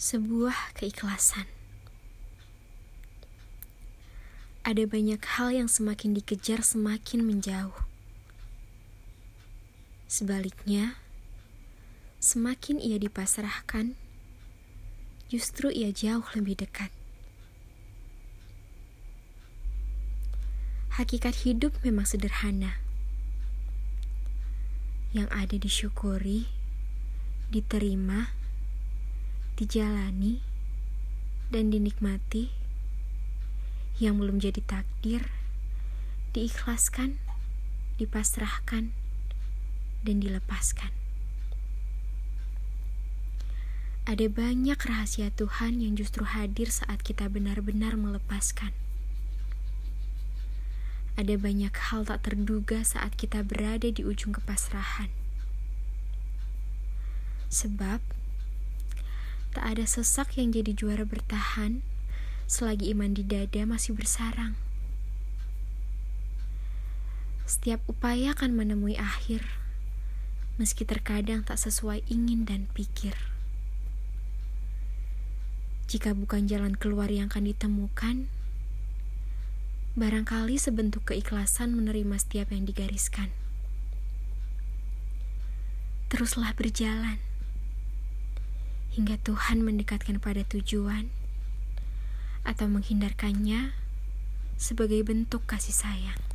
sebuah keikhlasan. Ada banyak hal yang semakin dikejar semakin menjauh. Sebaliknya, semakin ia dipasrahkan, justru ia jauh lebih dekat. Hakikat hidup memang sederhana. Yang ada disyukuri, diterima, dijalani dan dinikmati, yang belum jadi takdir, diikhlaskan, dipasrahkan, dan dilepaskan. Ada banyak rahasia Tuhan yang justru hadir saat kita benar-benar melepaskan. Ada banyak hal tak terduga saat kita berada di ujung kepasrahan. Sebab Tak ada sesak yang jadi juara bertahan selagi iman di dada masih bersarang. Setiap upaya akan menemui akhir, meski terkadang tak sesuai ingin dan pikir. Jika bukan jalan keluar yang akan ditemukan, barangkali sebentuk keikhlasan menerima setiap yang digariskan. Teruslah berjalan hingga Tuhan mendekatkan pada tujuan atau menghindarkannya sebagai bentuk kasih sayang.